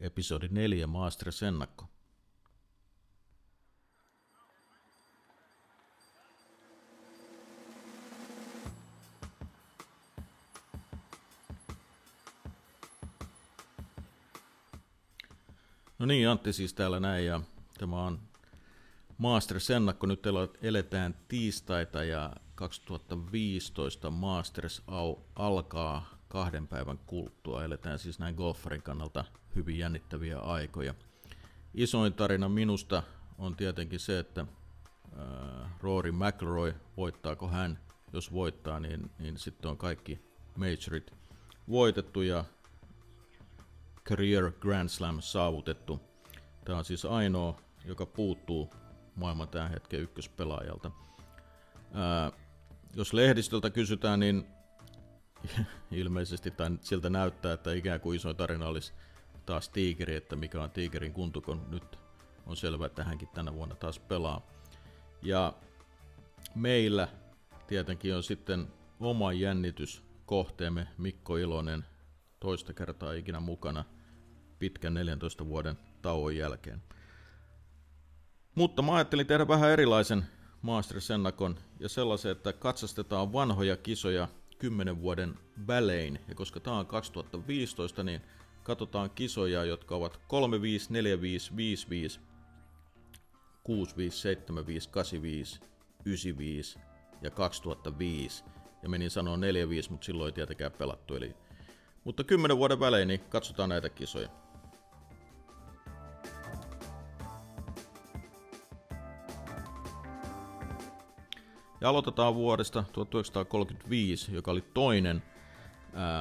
episodi 4 Masters ennakko. No niin, Antti siis täällä näin ja tämä on Masters ennakko. Nyt eletään tiistaita ja 2015 Masters alkaa kahden päivän kuluttua. Eletään siis näin golfarin kannalta hyvin jännittäviä aikoja. Isoin tarina minusta on tietenkin se, että äh, Rory McIlroy, voittaako hän, jos voittaa, niin, niin sitten on kaikki majorit voitettu ja Career Grand Slam saavutettu. Tämä on siis ainoa, joka puuttuu maailman tämän hetken ykköspelaajalta. Ää, jos lehdistöltä kysytään, niin ilmeisesti tai siltä näyttää, että ikään kuin iso tarina olisi taas Tiikeri, että mikä on Tiikerin kunto, kun nyt on selvää, että hänkin tänä vuonna taas pelaa. Ja meillä tietenkin on sitten oma jännityskohteemme Mikko Ilonen toista kertaa ikinä mukana pitkän 14 vuoden tauon jälkeen. Mutta mä ajattelin tehdä vähän erilaisen Masters-ennakon ja sellaisen, että katsastetaan vanhoja kisoja 10 vuoden välein. Ja koska tämä on 2015, niin katsotaan kisoja, jotka ovat 35, 45, 55, 65, 75, 85, 95 ja 2005. Ja menin sanoa 45, mutta silloin ei tietenkään pelattu. Eli... Mutta 10 vuoden välein niin katsotaan näitä kisoja. Ja aloitetaan vuodesta 1935, joka oli toinen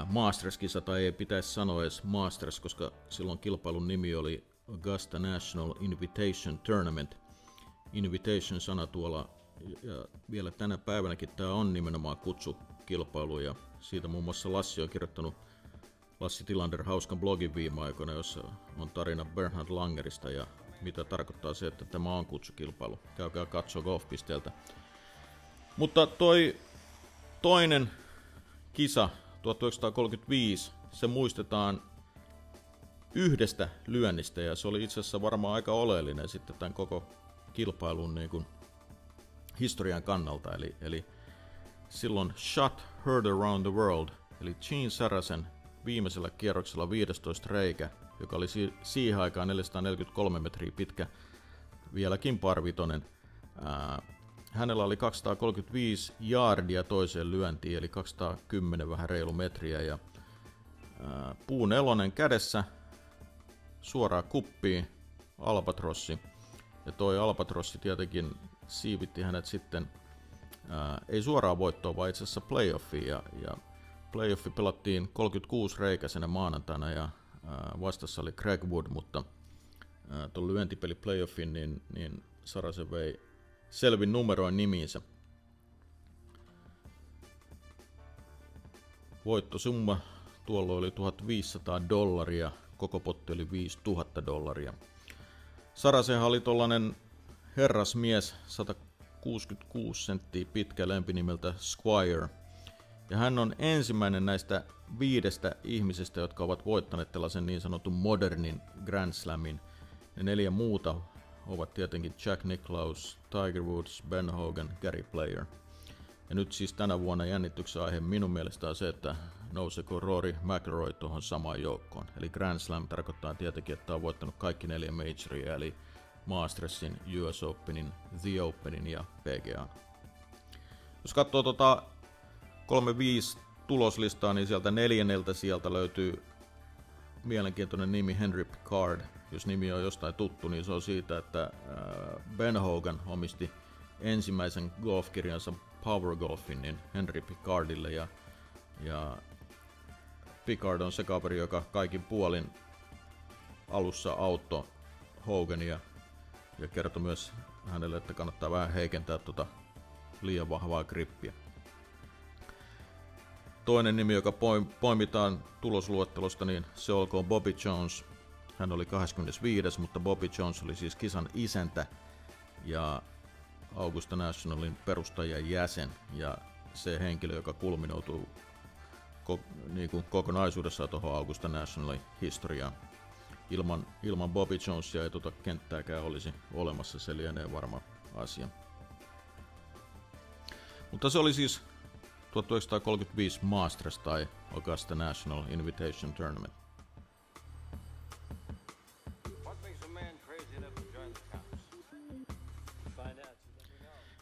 Masters-kisa, tai ei pitäisi sanoa edes Masters, koska silloin kilpailun nimi oli Augusta National Invitation Tournament. Invitation-sana tuolla, ja vielä tänä päivänäkin tämä on nimenomaan kutsukilpailu, ja siitä muun muassa Lassi on kirjoittanut Lassi Tilander hauskan blogin viime aikoina, jossa on tarina Bernhard Langerista ja mitä tarkoittaa se, että tämä on kutsukilpailu. Käykää katsoa golfpisteeltä. Mutta toi toinen kisa 1935, se muistetaan yhdestä lyönnistä ja se oli itse asiassa varmaan aika oleellinen sitten tämän koko kilpailun niin kuin historian kannalta. Eli, eli silloin Shot Heard Around the World, eli Gene Sarasen viimeisellä kierroksella 15 reikä, joka oli si- siihen aikaan 443 metriä pitkä, vieläkin parvitonen. Ää, hänellä oli 235 jaardia toiseen lyöntiin, eli 210 vähän reilu metriä. Ja ää, puu nelonen kädessä, suoraan kuppiin, albatrossi. Ja toi albatrossi tietenkin siivitti hänet sitten, ää, ei suoraan voittoon, vaan itse asiassa playoffiin. Ja, ja playoffi pelattiin 36 reikäisenä maanantaina ja ää, vastassa oli Craig Wood, mutta tuon lyöntipeli playoffin, niin, niin Sarasen vei selvin numeroin nimiinsä. Voittosumma tuolla oli 1500 dollaria, koko potti oli 5000 dollaria. Sarasenhan oli tollanen herrasmies, 166 senttiä pitkä lempinimeltä Squire. Ja hän on ensimmäinen näistä viidestä ihmisestä, jotka ovat voittaneet tällaisen niin sanotun modernin Grand Slamin. Ja neljä muuta ovat tietenkin Jack Nicklaus, Tiger Woods, Ben Hogan, Gary Player. Ja nyt siis tänä vuonna jännityksen aihe minun mielestä on se, että nouseeko Rory McIlroy tuohon samaan joukkoon. Eli Grand Slam tarkoittaa tietenkin, että on voittanut kaikki neljä majoria, eli Mastersin, US Openin, The Openin ja PGA. Jos katsoo tota 3-5 tuloslistaa, niin sieltä neljänneltä sieltä löytyy mielenkiintoinen nimi Henry Picard, jos nimi on jostain tuttu, niin se on siitä, että äh, Ben Hogan omisti ensimmäisen golfkirjansa Power Golfin niin Henry Picardille ja, ja Picard on se kaveri, joka kaikin puolin alussa auttoi Hogania ja kertoi myös hänelle, että kannattaa vähän heikentää tuota liian vahvaa grippiä. Toinen nimi, joka poimitaan tulosluettelosta, niin se olkoon Bobby Jones – hän oli 25. mutta Bobby Jones oli siis kisan isäntä ja Augusta Nationalin perustajan jäsen ja se henkilö, joka kulminoutuu ko- niin kuin kokonaisuudessaan tuohon Augusta Nationalin historiaan. ilman, ilman Bobby Jonesia ei tuota kenttääkään olisi olemassa, se lienee varma asia. Mutta se oli siis 1935 Masters tai Augusta National Invitation Tournament.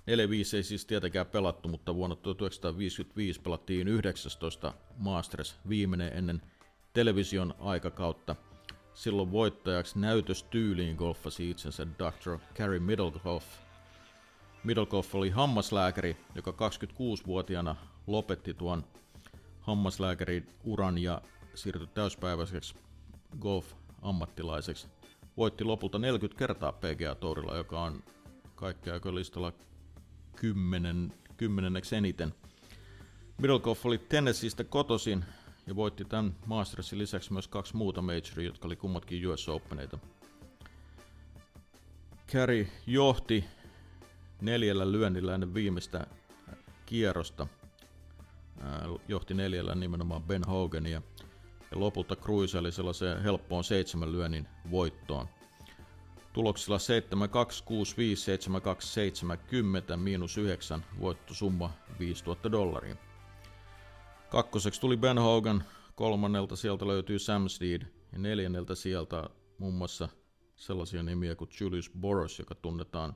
Neljä ei siis tietenkään pelattu, mutta vuonna 1955 pelattiin 19 Masters, viimeinen ennen television aikakautta. Silloin voittajaksi näytöstyyliin golfasi itsensä Dr. Carrie Middlecoff. Middlecoff oli hammaslääkäri, joka 26-vuotiaana lopetti tuon hammaslääkärin uran ja siirtyi täyspäiväiseksi golf-ammattilaiseksi. Voitti lopulta 40 kertaa PGA-tourilla, joka on kaikkea listalla kymmenen, kymmenenneksi eniten. Middlecoff oli Tennesseeistä kotoisin ja voitti tämän Mastersin lisäksi myös kaksi muuta majoria, jotka oli kummatkin US Openeita. Carey johti neljällä lyönnillä ennen viimeistä kierrosta. johti neljällä nimenomaan Ben Hogania ja lopulta cruisaili sellaiseen helppoon seitsemän lyönnin voittoon. Tuloksilla 7, 2, 6, 5, 7, 2, 70, miinus 9, voittosumma 5000 dollaria. Kakkoseksi tuli Ben Hogan, kolmannelta sieltä löytyy Sam Steed ja neljänneltä sieltä muun muassa sellaisia nimiä kuin Julius Boros, joka tunnetaan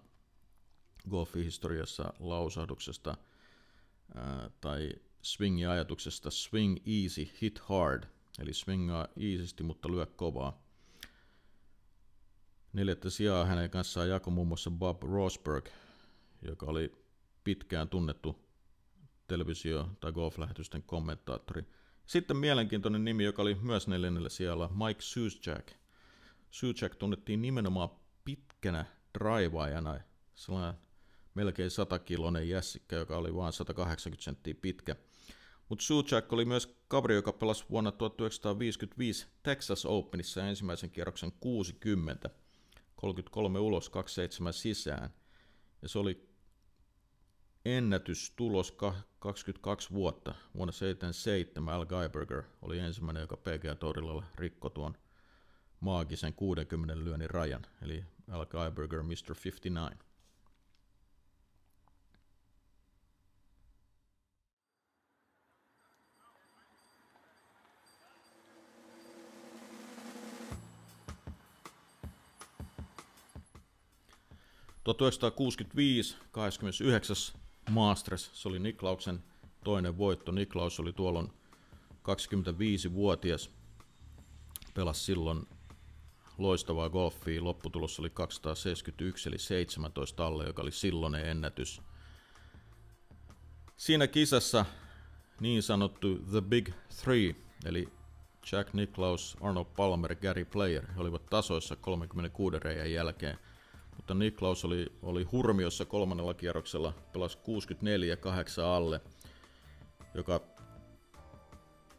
golfihistoriassa lausahduksesta ää, tai swingi-ajatuksesta swing easy, hit hard, eli swingaa easysti, mutta lyö kovaa. Neljättä sijaa hänen kanssaan jako muun muassa Bob Rosberg, joka oli pitkään tunnettu televisio- tai golf-lähetysten kommentaattori. Sitten mielenkiintoinen nimi, joka oli myös neljännellä sijalla, Mike Susjak. Susjak tunnettiin nimenomaan pitkänä draivaajana, sellainen melkein 100-kiloinen jässikkä, joka oli vain 180 senttiä pitkä. Mutta Susjak oli myös kaveri, joka pelasi vuonna 1955 Texas Openissa ensimmäisen kierroksen 60 33 ulos, 27 sisään. Ja se oli ennätystulos 22 vuotta. Vuonna 77 Al Geiberger oli ensimmäinen, joka PGA-torilla rikkoi tuon maagisen 60 lyönnin rajan, eli Al Geiberger Mr. 59. 1965, 29. Masters, se oli Niklauksen toinen voitto. Niklaus oli tuolloin 25-vuotias, pelasi silloin loistavaa golfia. Lopputulos oli 271 eli 17 alle, joka oli silloinen ennätys. Siinä kisassa niin sanottu The Big Three, eli Jack Nicklaus, Arnold Palmer, Gary Player, he olivat tasoissa 36 reijän jälkeen – mutta Niklaus oli, oli hurmiossa kolmannella kierroksella, pelasi 64 8 alle, joka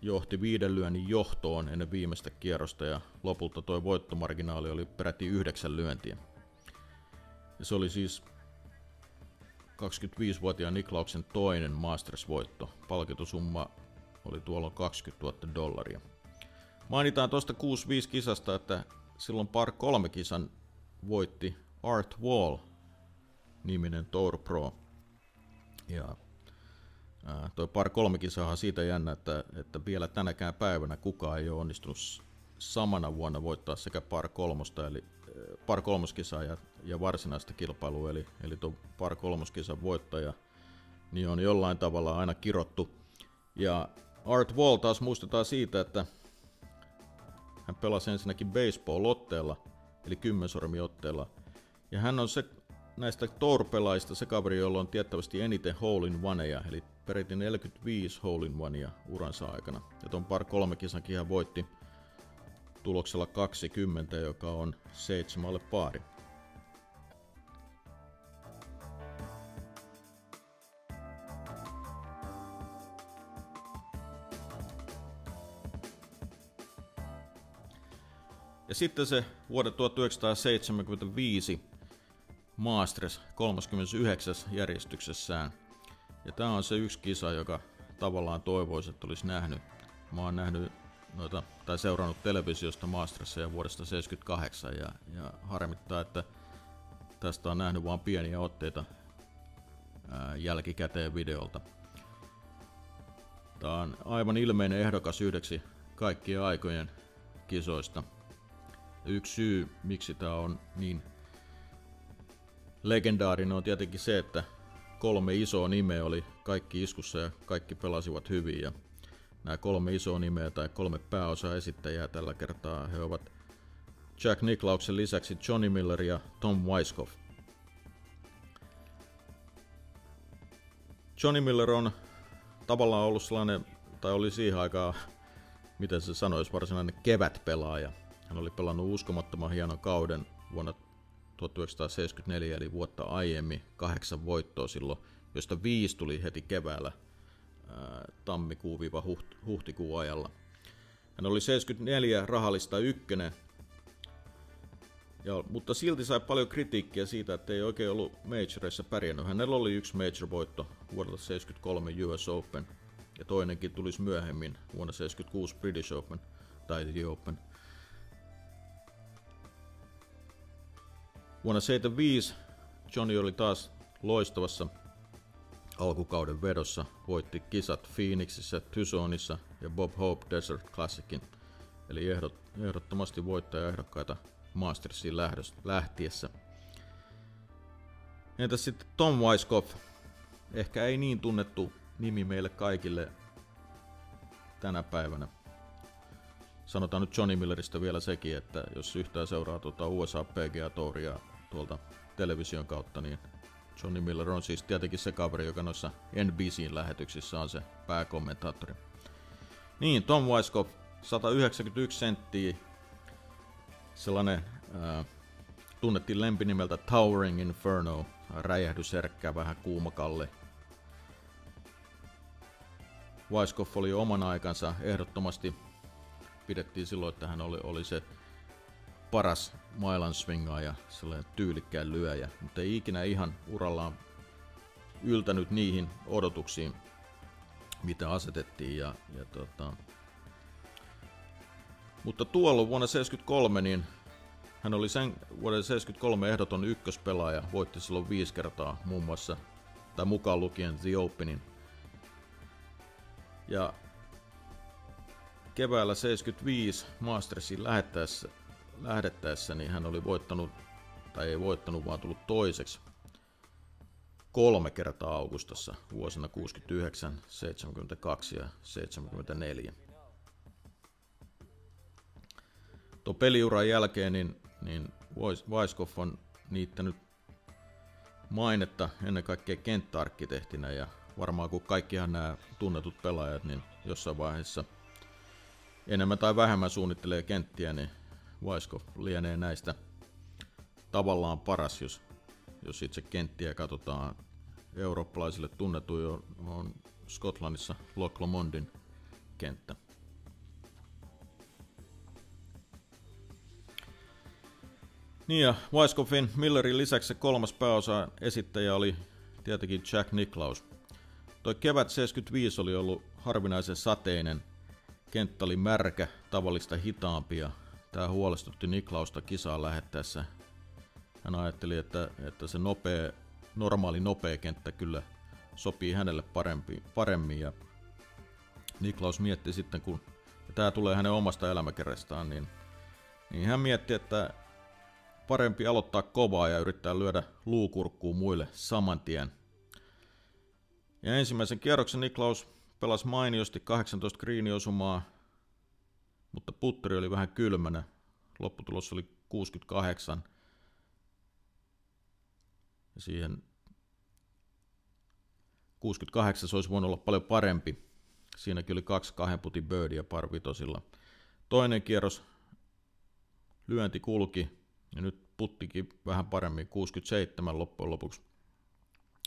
johti viiden lyönnin johtoon ennen viimeistä kierrosta ja lopulta tuo voittomarginaali oli peräti yhdeksän lyöntiä. Ja se oli siis 25-vuotiaan Niklauksen toinen Masters-voitto. Palkitosumma oli tuolla 20 000 dollaria. Mainitaan tuosta 6-5 kisasta, että silloin par kolme kisan voitti Art Wall niminen Tour Pro. Ja ää, toi par kolmekin saa siitä jännä, että, että vielä tänäkään päivänä kukaan ei ole onnistunut samana vuonna voittaa sekä par kolmosta, eli par kolmoskisaa ja, ja varsinaista kilpailua, eli, eli tuo par kolmoskisan voittaja, niin on jollain tavalla aina kirottu. Ja Art Wall taas muistetaan siitä, että hän pelasi ensinnäkin baseball-otteella, eli kymmensormiotteella, ja hän on se näistä torpelaista se kaveri, jolla on tiettävästi eniten hole in oneja, eli peräti 45 hole onea uransa aikana. Ja ton par kolme kisankin hän voitti tuloksella 20, joka on seitsemälle paari. Ja sitten se vuoden 1975 Masters 39. järjestyksessään. Ja tämä on se yksi kisa, joka tavallaan toivoisi, että olisi nähnyt. Mä oon nähnyt noita, tai seurannut televisiosta Mastersia vuodesta 78 ja, ja harmittaa, että tästä on nähnyt vain pieniä otteita ää, jälkikäteen videolta. Tämä on aivan ilmeinen ehdokas yhdeksi kaikkien aikojen kisoista. Yksi syy, miksi tämä on niin legendaarinen, on tietenkin se, että kolme isoa nimeä oli kaikki iskussa ja kaikki pelasivat hyvin. Ja nämä kolme isoa nimeä tai kolme pääosa esittäjää tällä kertaa, he ovat Jack Nicklauksen lisäksi Johnny Miller ja Tom Weiskopf. Johnny Miller on tavallaan ollut sellainen, tai oli siihen aikaan, miten se sanoisi, varsinainen kevätpelaaja. Hän oli pelannut uskomattoman hienon kauden vuonna 1974, eli vuotta aiemmin, kahdeksan voittoa silloin, josta viisi tuli heti keväällä tammikuu-huhtikuun ajalla. Hän oli 74 rahallista ykkönen, ja, mutta silti sai paljon kritiikkiä siitä, että ei oikein ollut majoreissa pärjännyt. Hänellä oli yksi major-voitto vuodelta 73 US Open, ja toinenkin tulisi myöhemmin vuonna 76 British Open tai The Open. Vuonna 75 Johnny oli taas loistavassa alkukauden vedossa, voitti kisat Phoenixissa, Tucsonissa ja Bob Hope Desert Classicin, eli ehdot, ehdottomasti voittajaehdokkaita Mastersiin lähtiessä. Entäs sitten Tom Weiskopf? Ehkä ei niin tunnettu nimi meille kaikille tänä päivänä. Sanotaan nyt Johnny Milleristä vielä sekin, että jos yhtään seuraa tuota USA PGA Touria tuolta television kautta, niin Johnny Miller on siis tietenkin se kaveri, joka noissa NBCin lähetyksissä on se pääkommentaattori. Niin, Tom Weiskopf, 191 senttiä, sellainen äh, tunnettiin lempinimeltä Towering Inferno, räjähdyserkkä, vähän kuumakalle. Weiskopf oli oman aikansa ehdottomasti, pidettiin silloin, että hän oli, oli se paras mailan swingaaja, sellainen tyylikkään lyöjä, mutta ei ikinä ihan urallaan yltänyt niihin odotuksiin, mitä asetettiin. Ja, ja tota... Mutta tuolla vuonna 73 niin hän oli sen vuoden 73 ehdoton ykköspelaaja, voitti silloin viisi kertaa muun muassa, tai mukaan lukien The Openin. Ja keväällä 75 Mastersin lähettäessä lähdettäessä, niin hän oli voittanut, tai ei voittanut, vaan tullut toiseksi kolme kertaa Augustassa vuosina 69, 72 ja 74. Tuo peliuran jälkeen niin, niin Weiskopf on niittänyt mainetta ennen kaikkea kenttäarkkitehtinä ja varmaan kun kaikkihan nämä tunnetut pelaajat, niin jossain vaiheessa enemmän tai vähemmän suunnittelee kenttiä, niin Weiskopf lienee näistä tavallaan paras, jos, jos itse kenttiä katsotaan. Eurooppalaisille tunnettu on, on Skotlannissa Loch Lomondin kenttä. Niin ja Weiskopfin Millerin lisäksi kolmas pääosa esittäjä oli tietenkin Jack Nicklaus. Toi kevät 75 oli ollut harvinaisen sateinen, kenttä oli märkä, tavallista hitaampi ja Tämä huolestutti Niklausta kisaan lähettäessä. Hän ajatteli, että, että se nopea, normaali nopea kenttä kyllä sopii hänelle parempi, paremmin. Ja Niklaus mietti sitten, kun ja tämä tulee hänen omasta elämäkerrestaan, niin, niin hän mietti, että parempi aloittaa kovaa ja yrittää lyödä luukurkkuun muille saman tien. Ja ensimmäisen kierroksen Niklaus pelasi mainiosti 18 kriiniosumaa, mutta putteri oli vähän kylmänä. Lopputulos oli 68. Ja siihen 68 se olisi voinut olla paljon parempi. Siinäkin oli kaksi kahden putin birdia par vitosilla. Toinen kierros lyönti kulki ja nyt puttikin vähän paremmin 67 loppujen lopuksi.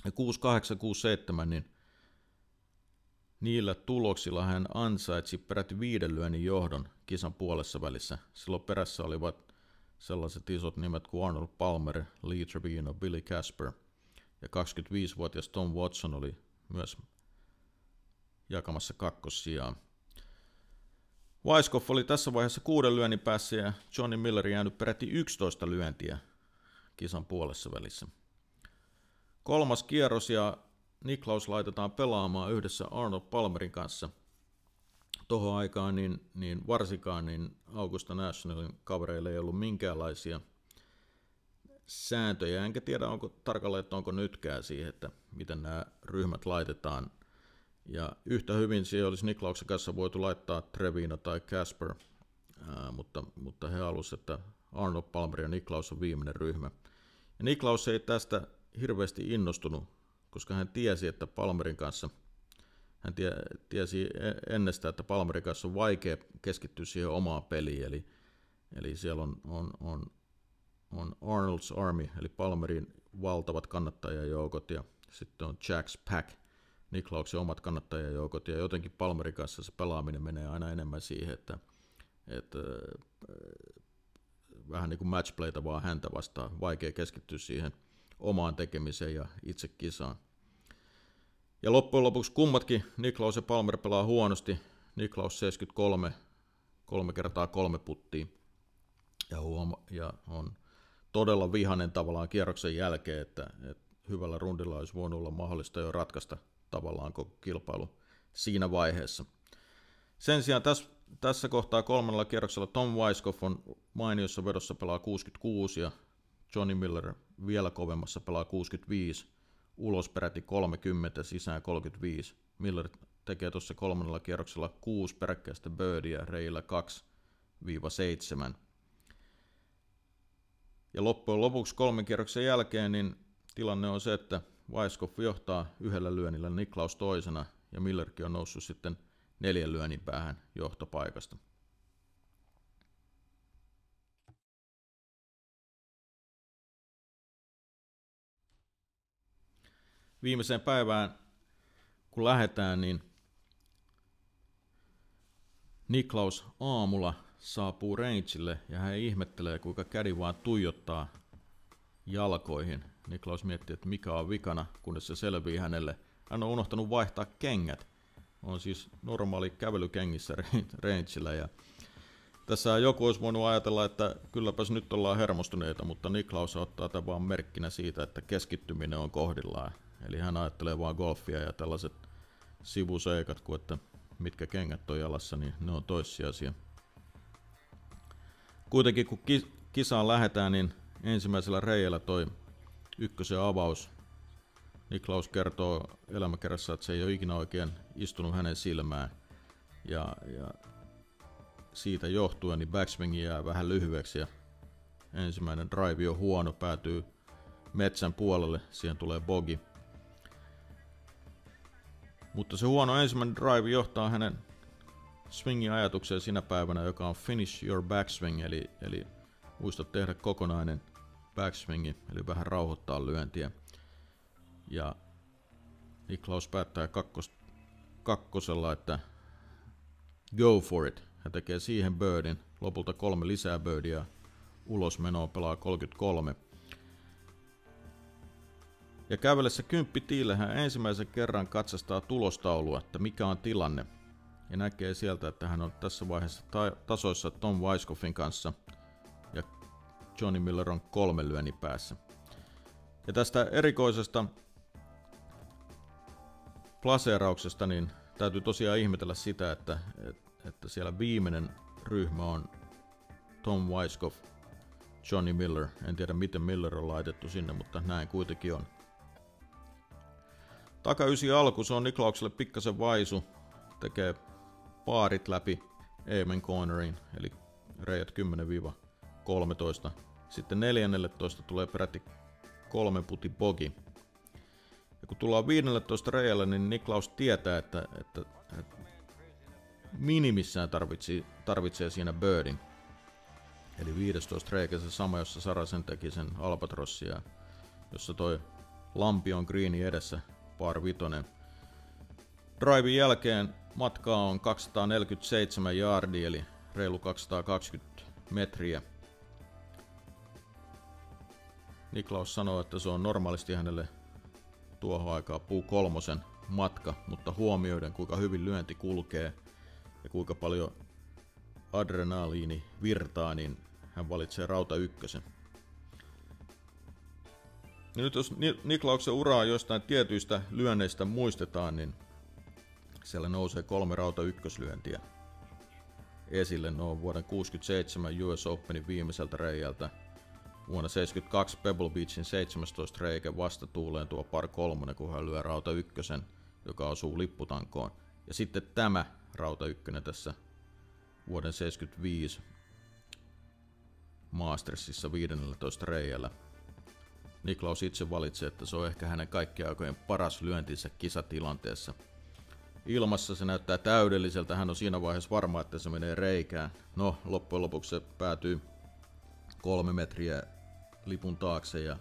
Ja 68, 67, niin Niillä tuloksilla hän ansaitsi peräti viiden lyönnin johdon kisan puolessa välissä. Silloin perässä olivat sellaiset isot nimet kuin Arnold Palmer, Lee Trevino, Billy Casper ja 25-vuotias Tom Watson oli myös jakamassa kakkossijaa. Weiskopf oli tässä vaiheessa kuuden lyönnin päässä ja Johnny Miller jäänyt peräti 11 lyöntiä kisan puolessa välissä. Kolmas kierros ja Niklaus laitetaan pelaamaan yhdessä Arnold Palmerin kanssa. Tuohon aikaan niin, niin varsinkaan niin Augusta Nationalin kavereille ei ollut minkäänlaisia sääntöjä, enkä tiedä onko tarkalleen, että onko nytkään siihen, että miten nämä ryhmät laitetaan. Ja yhtä hyvin siihen olisi Niklauksen kanssa voitu laittaa Trevino tai Casper, ää, mutta, mutta he halusivat, että Arnold Palmer ja Niklaus on viimeinen ryhmä. Ja Niklaus ei tästä hirveästi innostunut, koska hän tiesi, että Palmerin kanssa, hän tie, tiesi ennestään, että Palmerin kanssa on vaikea keskittyä siihen omaan peliin, eli, eli siellä on, on, on, on Arnold's Army, eli Palmerin valtavat kannattajajoukot, ja sitten on Jack's Pack, Niklauksen omat kannattajajoukot, ja jotenkin Palmerin kanssa se pelaaminen menee aina enemmän siihen, että, että vähän niin kuin matchplayta vaan häntä vastaan, vaikea keskittyä siihen omaan tekemiseen ja itse kisaan. Ja loppujen lopuksi kummatkin, Niklaus ja Palmer pelaa huonosti, Niklaus 73, kolme kertaa kolme puttia, ja, huoma- ja on todella vihanen tavallaan kierroksen jälkeen, että, että hyvällä rundilla olisi voinut olla mahdollista jo ratkaista tavallaan koko kilpailu siinä vaiheessa. Sen sijaan tässä, tässä kohtaa kolmannella kierroksella Tom Weiskopf on mainiossa vedossa pelaa 66 ja Johnny Miller vielä kovemmassa pelaa 65, ulos peräti 30, sisään 35. Miller tekee tuossa kolmannella kierroksella kuusi peräkkäistä birdia reillä 2-7. Ja loppujen lopuksi kolmen kierroksen jälkeen niin tilanne on se, että Weiskopf johtaa yhdellä lyönnillä, Niklaus toisena ja Millerkin on noussut sitten neljän lyönnin päähän johtopaikasta. Viimeiseen päivään, kun lähdetään, niin Niklaus aamulla saapuu rangeille ja hän ihmettelee, kuinka kädi vaan tuijottaa jalkoihin. Niklaus miettii, että mikä on vikana, kunnes se selvii hänelle. Hän on unohtanut vaihtaa kengät. On siis normaali kävelykengissä rangeillä ja tässä joku olisi voinut ajatella, että kylläpäs nyt ollaan hermostuneita, mutta Niklaus ottaa tämän vaan merkkinä siitä, että keskittyminen on kohdillaan. Eli hän ajattelee vaan golfia ja tällaiset sivuseikat, kuin että mitkä kengät on jalassa, niin ne on toissijaisia. Kuitenkin kun kisaan lähdetään, niin ensimmäisellä reijällä toi ykkösen avaus. Niklaus kertoo elämäkerrassa, että se ei ole ikinä oikein istunut hänen silmään. Ja, ja siitä johtuen niin backswing jää vähän lyhyeksi ja ensimmäinen drive on huono, päätyy metsän puolelle, siihen tulee bogi. Mutta se huono ensimmäinen drive johtaa hänen swingin ajatukseen sinä päivänä, joka on finish your backswing, eli, eli muista tehdä kokonainen backswingi, eli vähän rauhoittaa lyöntiä. Ja Niklaus päättää kakkos, kakkosella, että go for it. Hän tekee siihen birdin, lopulta kolme lisää birdia, ulosmenoa pelaa 33. Ja kävellessä kymppitiille hän ensimmäisen kerran katsastaa tulostaulua, että mikä on tilanne. Ja näkee sieltä, että hän on tässä vaiheessa ta- tasoissa Tom Weiskoffin kanssa. Ja Johnny Miller on kolme lyönni päässä. Ja tästä erikoisesta plaseerauksesta, niin täytyy tosiaan ihmetellä sitä, että, että siellä viimeinen ryhmä on Tom Weiskoff, Johnny Miller. En tiedä miten Miller on laitettu sinne, mutta näin kuitenkin on. Takaysi alku, se on Niklaukselle pikkasen vaisu. Tekee paarit läpi Amen Cornerin, eli reijät 10-13. Sitten 14 tulee peräti kolme puti bogi. Ja kun tullaan 15 reijalle, niin Niklaus tietää, että, että, että minimissään tarvitsee, tarvitsee siinä birdin. Eli 15 reikä se sama, jossa Sarasen teki sen Albatrossia, jossa toi lampi on greeni edessä par vitonen. Drivein jälkeen matka on 247 yardia, eli reilu 220 metriä. Niklaus sanoo, että se on normaalisti hänelle tuohon aikaa puu kolmosen matka, mutta huomioiden kuinka hyvin lyönti kulkee ja kuinka paljon adrenaliini virtaa, niin hän valitsee rauta ykkösen. Nyt jos Niklauksen uraa jostain tietyistä lyönneistä muistetaan, niin siellä nousee kolme rauta ykköslyöntiä esille. Ne on vuoden 67 US Openin viimeiseltä reijältä. Vuonna 72 Pebble Beachin 17 reikä vastatuuleen tuo par kolmonen, kun hän lyö rauta ykkösen, joka osuu lipputankoon. Ja sitten tämä rauta ykkönen tässä vuoden 75 Mastersissa 15 reijällä. Niklaus itse valitsi, että se on ehkä hänen kaikkien aikojen paras lyöntinsä kisatilanteessa. Ilmassa se näyttää täydelliseltä, hän on siinä vaiheessa varma, että se menee reikään. No, loppujen lopuksi se päätyy kolme metriä lipun taakse ja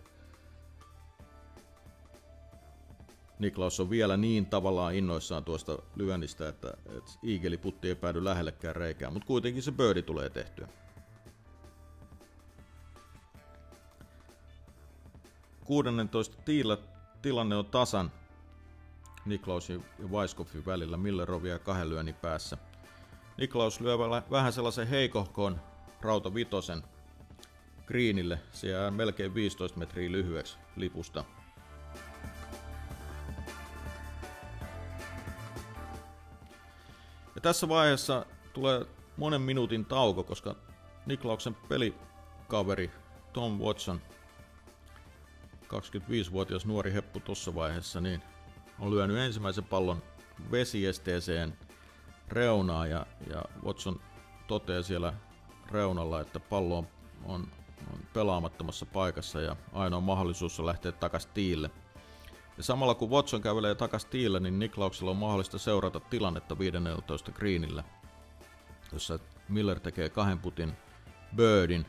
Niklaus on vielä niin tavallaan innoissaan tuosta lyönnistä, että, että Eageli putti ei päädy lähellekään reikään, mutta kuitenkin se birdi tulee tehtyä. 16 tiillä tilanne on tasan Niklaus ja Weiskoffin välillä Millerovia kahden lyönnin päässä. Niklaus lyö vähän sellaisen heikohkoon rauta vitosen greenille. Se jää melkein 15 metriä lyhyeksi lipusta. Ja tässä vaiheessa tulee monen minuutin tauko, koska Niklauksen pelikaveri Tom Watson 25-vuotias nuori heppu tuossa vaiheessa, niin on lyönyt ensimmäisen pallon vesiesteeseen reunaa ja, ja Watson toteaa siellä reunalla, että pallo on, on, pelaamattomassa paikassa ja ainoa mahdollisuus on lähteä takaisin tiille. Ja samalla kun Watson kävelee takaisin tiille, niin Niklauksella on mahdollista seurata tilannetta 15 greenillä, jossa Miller tekee kahden putin birdin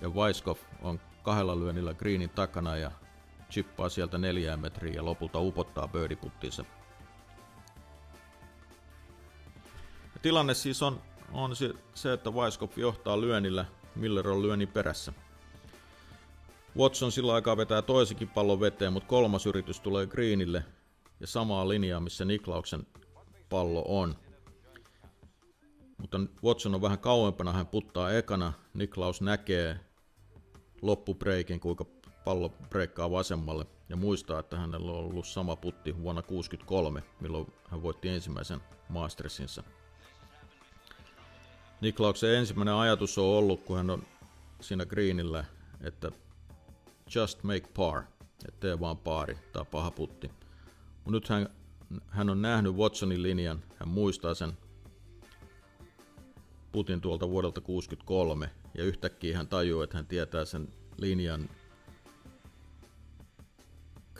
ja Weiskopf on kahdella lyönnillä greenin takana ja chippaa sieltä neljään metriä ja lopulta upottaa birdiputtinsa. Tilanne siis on, on se, että Weiskopf johtaa lyönnillä, Miller on lyönnin perässä. Watson sillä aikaa vetää toisikin pallon veteen, mutta kolmas yritys tulee greenille ja samaa linjaa, missä Niklauksen pallo on. Mutta Watson on vähän kauempana, hän puttaa ekana. Niklaus näkee loppubreikin, kuinka pallo breikkaa vasemmalle ja muistaa, että hänellä on ollut sama putti vuonna 1963, milloin hän voitti ensimmäisen Mastersinsa. Niklauksen ensimmäinen ajatus on ollut, kun hän on siinä greenillä, että just make par, että tee vaan paari tai paha putti. Mutta nyt hän, hän on nähnyt Watsonin linjan, hän muistaa sen putin tuolta vuodelta 63 ja yhtäkkiä hän tajuu, että hän tietää sen linjan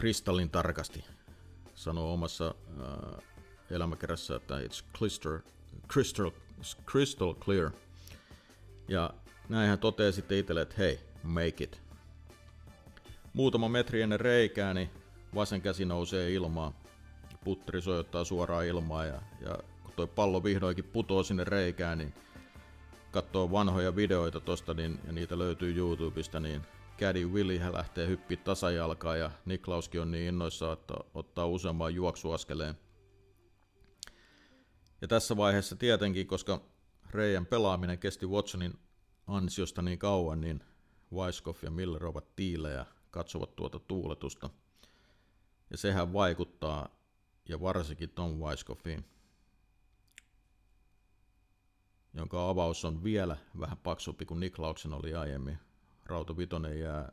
kristallin tarkasti. Sanoo omassa äh, elämäkerrassa, että it's crystal, crystal, crystal clear. Ja näin hän toteaa sitten itselle, että hei, make it. Muutama metri ennen reikää, niin vasen käsi nousee ilmaan. Putteri sojottaa suoraan ilmaa ja, ja kun toi pallo vihdoinkin putoo sinne reikään, niin katsoo vanhoja videoita tosta, niin, ja niitä löytyy YouTubesta, niin Caddy Willy hän lähtee hyppiä tasajalkaa ja Niklauskin on niin innoissa, että ottaa useamman juoksuaskeleen. Ja tässä vaiheessa tietenkin, koska Reijän pelaaminen kesti Watsonin ansiosta niin kauan, niin Weiskopf ja Miller ovat tiilejä, katsovat tuota tuuletusta. Ja sehän vaikuttaa, ja varsinkin Tom Weiskopfiin, jonka avaus on vielä vähän paksumpi kuin Niklauksen oli aiemmin. Rauta Vitonen jää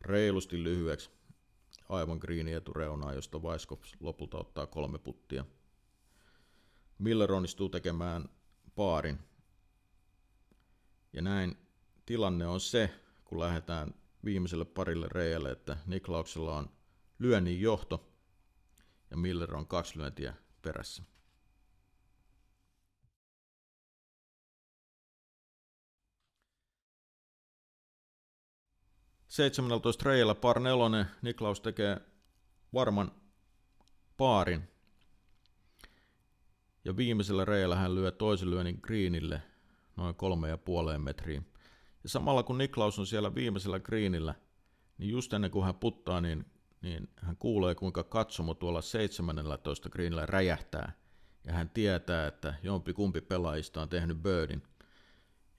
reilusti lyhyeksi aivan greeni etureunaa, josta Weiskopf lopulta ottaa kolme puttia. Miller onnistuu tekemään paarin. Ja näin tilanne on se, kun lähdetään viimeiselle parille reijälle, että Niklauksella on lyönnin johto ja Miller on kaksi lyöntiä perässä. 17 reijällä par nelonen, Niklaus tekee varman paarin. Ja viimeisellä reijällä hän lyö toisen lyönnin greenille noin kolme ja puoleen metriin. Ja samalla kun Niklaus on siellä viimeisellä greenillä, niin just ennen kuin hän puttaa, niin, niin hän kuulee kuinka katsomo tuolla 17 greenillä räjähtää. Ja hän tietää, että jompi kumpi pelaajista on tehnyt birdin.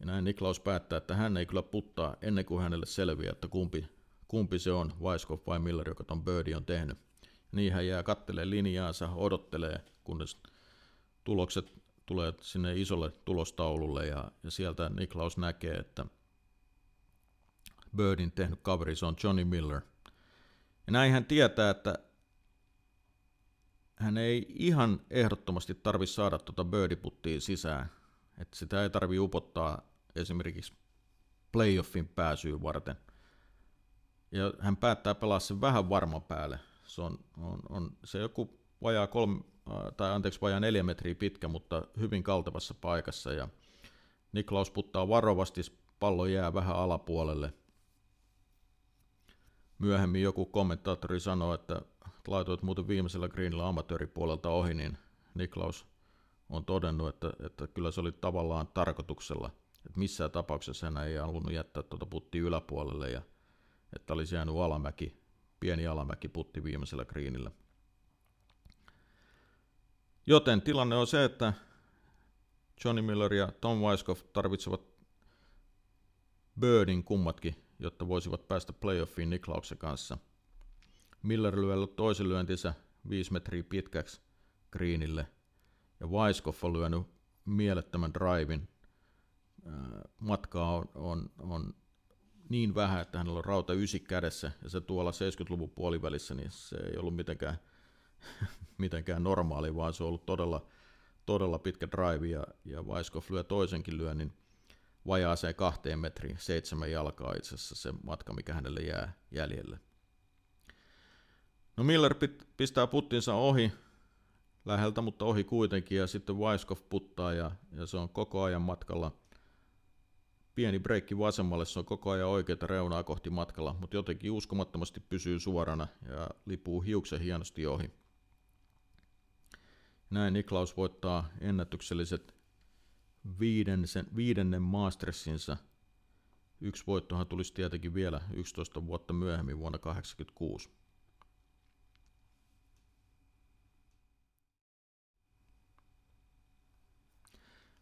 Ja näin Niklaus päättää, että hän ei kyllä puttaa ennen kuin hänelle selviää, että kumpi, kumpi se on, Weiskopf vai Miller, joka ton birdie on tehnyt. Niin hän jää kattelee linjaansa, odottelee, kunnes tulokset tulee sinne isolle tulostaululle ja, ja sieltä Niklaus näkee, että Birdin tehnyt kaveri, se on Johnny Miller. Ja näin hän tietää, että hän ei ihan ehdottomasti tarvi saada tuota birdiputtia sisään. Että sitä ei tarvi upottaa esimerkiksi playoffin pääsyyn varten. Ja hän päättää pelaa sen vähän varma päälle. Se on, on, on se joku vajaa kolme, tai anteeksi vajaa neljä metriä pitkä, mutta hyvin kaltevassa paikassa. Ja Niklaus puttaa varovasti, pallo jää vähän alapuolelle. Myöhemmin joku kommentaattori sanoi, että laitoit muuten viimeisellä greenillä amatööripuolelta ohi, niin Niklaus on todennut, että, että kyllä se oli tavallaan tarkoituksella, että missään tapauksessa hän ei halunnut jättää tuota putti yläpuolelle ja että olisi jäänyt alamäki, pieni alamäki putti viimeisellä greenillä. Joten tilanne on se, että Johnny Miller ja Tom Weiskopf tarvitsevat birdin kummatkin, jotta voisivat päästä playoffiin Niklauksen kanssa. Miller lyö toisen lyöntinsä 5 metriä pitkäksi greenille, ja Weiskopf on lyönyt mielettömän drivein. Matkaa on, on, on niin vähän, että hänellä on rauta ysi kädessä, ja se tuolla 70-luvun puolivälissä, niin se ei ollut mitenkään mitenkään normaali, vaan se on ollut todella, todella pitkä drive ja, ja Weiskopf lyö toisenkin lyönnin vajaaseen kahteen metriin, seitsemän jalkaa itse asiassa se matka, mikä hänelle jää jäljelle. No Miller pistää puttinsa ohi, läheltä, mutta ohi kuitenkin, ja sitten Weiskopf puttaa, ja, ja se on koko ajan matkalla. Pieni breikki vasemmalle, se on koko ajan oikeita reunaa kohti matkalla, mutta jotenkin uskomattomasti pysyy suorana ja lipuu hiuksen hienosti ohi. Näin Niklaus voittaa ennätykselliset viidensen, viidennen Mastersinsa. Yksi voittohan tulisi tietenkin vielä 11 vuotta myöhemmin vuonna 1986.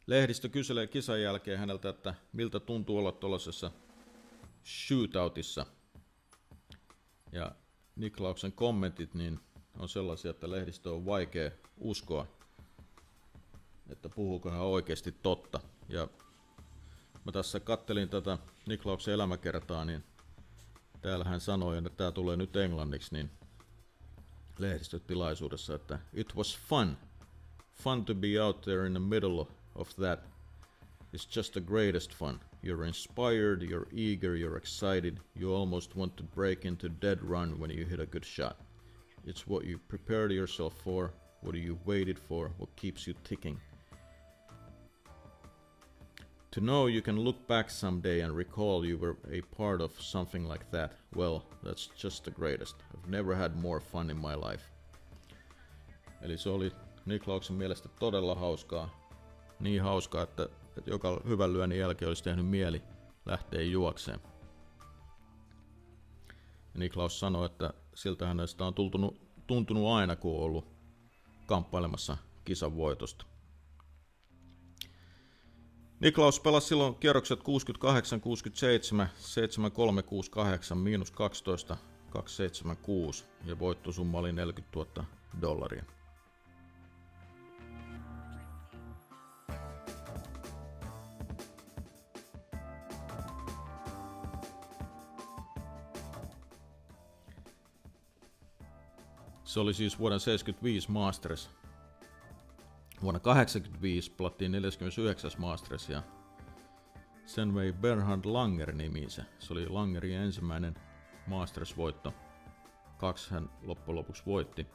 Lehdistö kyselee kisan jälkeen häneltä, että miltä tuntuu olla tuollaisessa shootoutissa. Ja Niklauksen kommentit, niin on sellaisia, että lehdistö on vaikea uskoa, että puhuuko hän oikeasti totta. Ja mä tässä kattelin tätä Niklauksen elämäkertaa, niin täällä hän sanoi, että tämä tulee nyt englanniksi, niin lehdistötilaisuudessa, että it was fun. Fun to be out there in the middle of that. It's just the greatest fun. You're inspired, you're eager, you're excited. You almost want to break into dead run when you hit a good shot. It's what you prepared yourself for, what you waited for, what keeps you ticking. To know you can look back someday and recall you were a part of something like that, well, that's just the greatest. I've never had more fun in my life. Eli se oli Niklauksen mielestä todella hauskaa. Niin hauskaa, että, että joka hyvän lyönnin jälkeen olisi tehnyt mieli lähteä juokseen. Ja Niklaus sanoi, että siltä hänestä on tuntunut, tuntunut aina, kun on ollut kamppailemassa kisan voitosta. Niklaus pelasi silloin kierrokset 68, 67, 73, 68, miinus 12, 276 ja voittosumma oli 40 000 dollaria. Se oli siis vuoden 75 Masters. Vuonna 85 pelattiin 49. Masters ja sen vei Bernhard Langer nimiinsä. Se oli Langerin ensimmäinen Masters-voitto. Kaksi hän loppujen lopuksi voitti.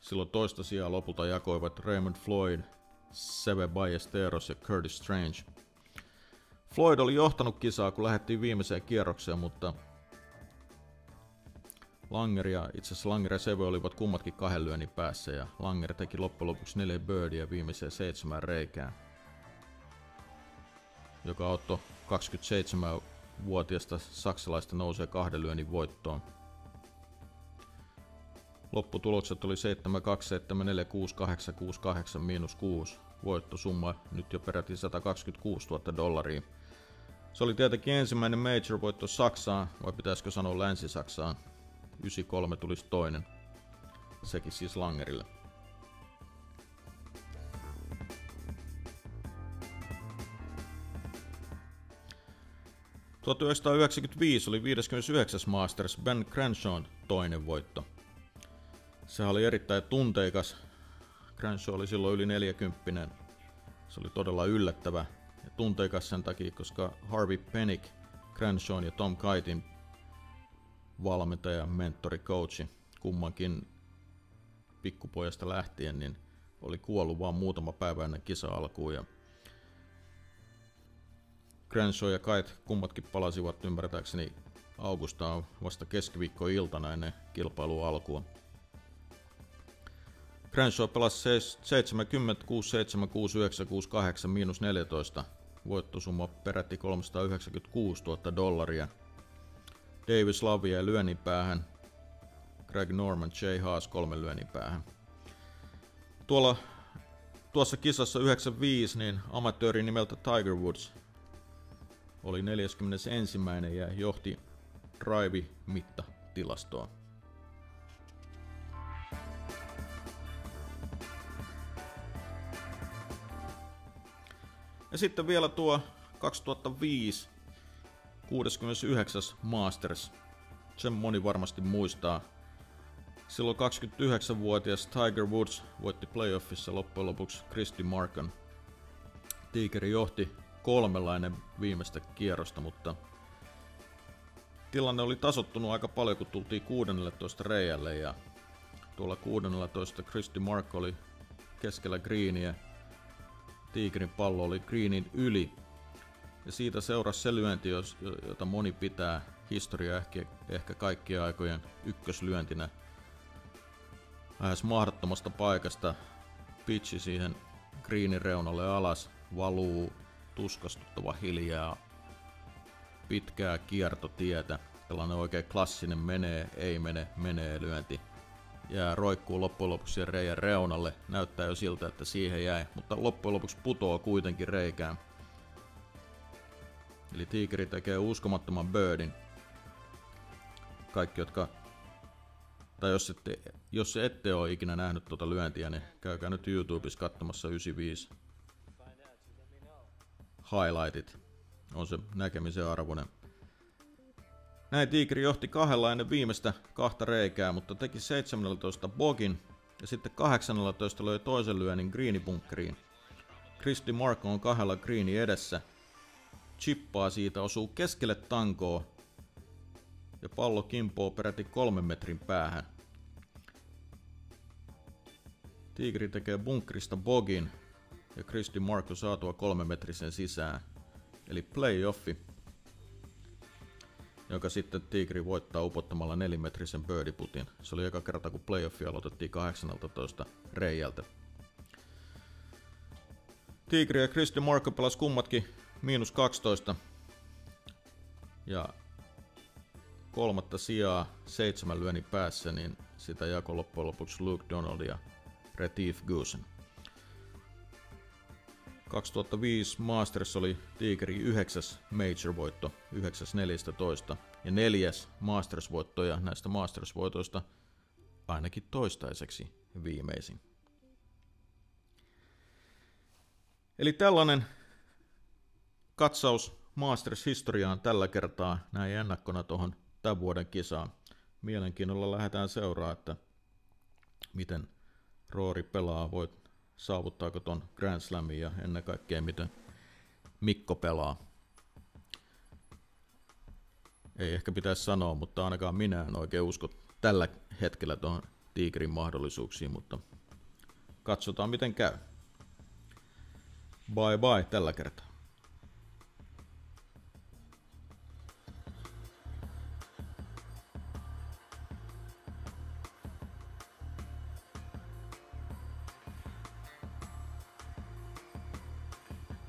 silloin toista sijaa lopulta jakoivat Raymond Floyd, Seve Ballesteros ja Curtis Strange. Floyd oli johtanut kisaa, kun lähdettiin viimeiseen kierrokseen, mutta Langer ja itse asiassa Langer ja Seve olivat kummatkin kahden lyönnin päässä ja Langer teki loppujen lopuksi neljä birdia viimeiseen seitsemän reikään, joka auttoi 27-vuotiaasta saksalaista nousee kahden lyönnin voittoon. Lopputulokset oli 7, 2, 7, 4, 6, 8, 6, 8, miinus 6. voittosumma nyt jo peräti 126 000 dollaria. Se oli tietenkin ensimmäinen major-voitto Saksaan, vai pitäisikö sanoa Länsi-Saksaan. 93 tulisi toinen. Sekin siis Langerille. 1995 oli 59. Masters Ben Crenshawn toinen voitto. Se oli erittäin tunteikas. Crenshaw oli silloin yli 40. Se oli todella yllättävä ja tunteikas sen takia, koska Harvey Penick, Crenshawn ja Tom Kaitin valmentaja, mentori, coachi, kummankin pikkupojasta lähtien, niin oli kuollut vain muutama päivä ennen kisa-alkuun ja Crenshaw ja Kite kummatkin palasivat ymmärtääkseni Augustaan vasta keskiviikkoiltana ennen kilpailun alkua. Crenshaw pelasi 70, 67, 69, 68, miinus 14. Voittosumma perätti 396 000 dollaria. Davis Love jäi lyönnin päähän. Greg Norman, Jay Haas kolmen lyönnin päähän. Tuolla, tuossa kisassa 95 niin amatööri nimeltä Tiger Woods oli 41. ja johti drive-mittatilastoa. Ja sitten vielä tuo 2005 69. Masters. Sen moni varmasti muistaa. Silloin 29-vuotias Tiger Woods voitti playoffissa loppujen lopuksi Christy Markan. Tiikeri johti kolmelainen viimeistä kierrosta, mutta tilanne oli tasottunut aika paljon, kun tultiin 16 reijälle ja tuolla 16 Christy Mark oli keskellä greeniä. Tigerin pallo oli greenin yli. Ja siitä seurasi se lyönti, jota moni pitää historia ehkä, ehkä kaikkien aikojen ykköslyöntinä. Lähes mahdottomasta paikasta pitchi siihen greenin reunalle alas, valuu tuskastuttava hiljaa, pitkää kiertotietä, tällainen oikein klassinen menee, ei mene, menee lyönti. Jää roikkuu loppujen lopuksi reijän reunalle, näyttää jo siltä, että siihen jäi, mutta loppujen lopuksi putoaa kuitenkin reikään. Eli Tiikeri tekee uskomattoman birdin. Kaikki, jotka tai jos ette, jos ette ole ikinä nähnyt tuota lyöntiä, niin käykää nyt YouTubessa katsomassa 95 highlightit. On se näkemisen arvoinen. Näin Tigri johti kahdella ennen viimeistä kahta reikää, mutta teki 17 bogin ja sitten 18 löi toisen lyönnin greenibunkeriin. Kristi Marko on kahdella greeni edessä. Chippaa siitä osuu keskelle tankoa ja pallo kimpoo peräti kolmen metrin päähän. Tigri tekee bunkerista bogin ja Kristi Markku saatua kolmemetrisen sisään. Eli playoffi, joka sitten Tigri voittaa upottamalla nelimetrisen birdieputin. Se oli eka kerta, kun playoffi aloitettiin 18 reijältä. Tigri ja Kristi Markku pelas kummatkin miinus 12. Ja kolmatta sijaa seitsemän lyöni päässä, niin sitä jako loppujen lopuksi Luke Donald ja Retief Goosen. 2005 Masters oli Tigeri 9. Major-voitto, 9.14. Ja neljäs Masters-voitto ja näistä Masters-voitoista ainakin toistaiseksi viimeisin. Eli tällainen katsaus Masters-historiaan tällä kertaa näin ennakkona tuohon tämän vuoden kisaan. Mielenkiinnolla lähdetään seuraa, että miten Roori pelaa. Voit saavuttaako ton Grand Slamin ja ennen kaikkea miten Mikko pelaa. Ei ehkä pitäisi sanoa, mutta ainakaan minä en oikein usko tällä hetkellä tuohon Tigrin mahdollisuuksiin, mutta katsotaan miten käy. Bye bye tällä kertaa.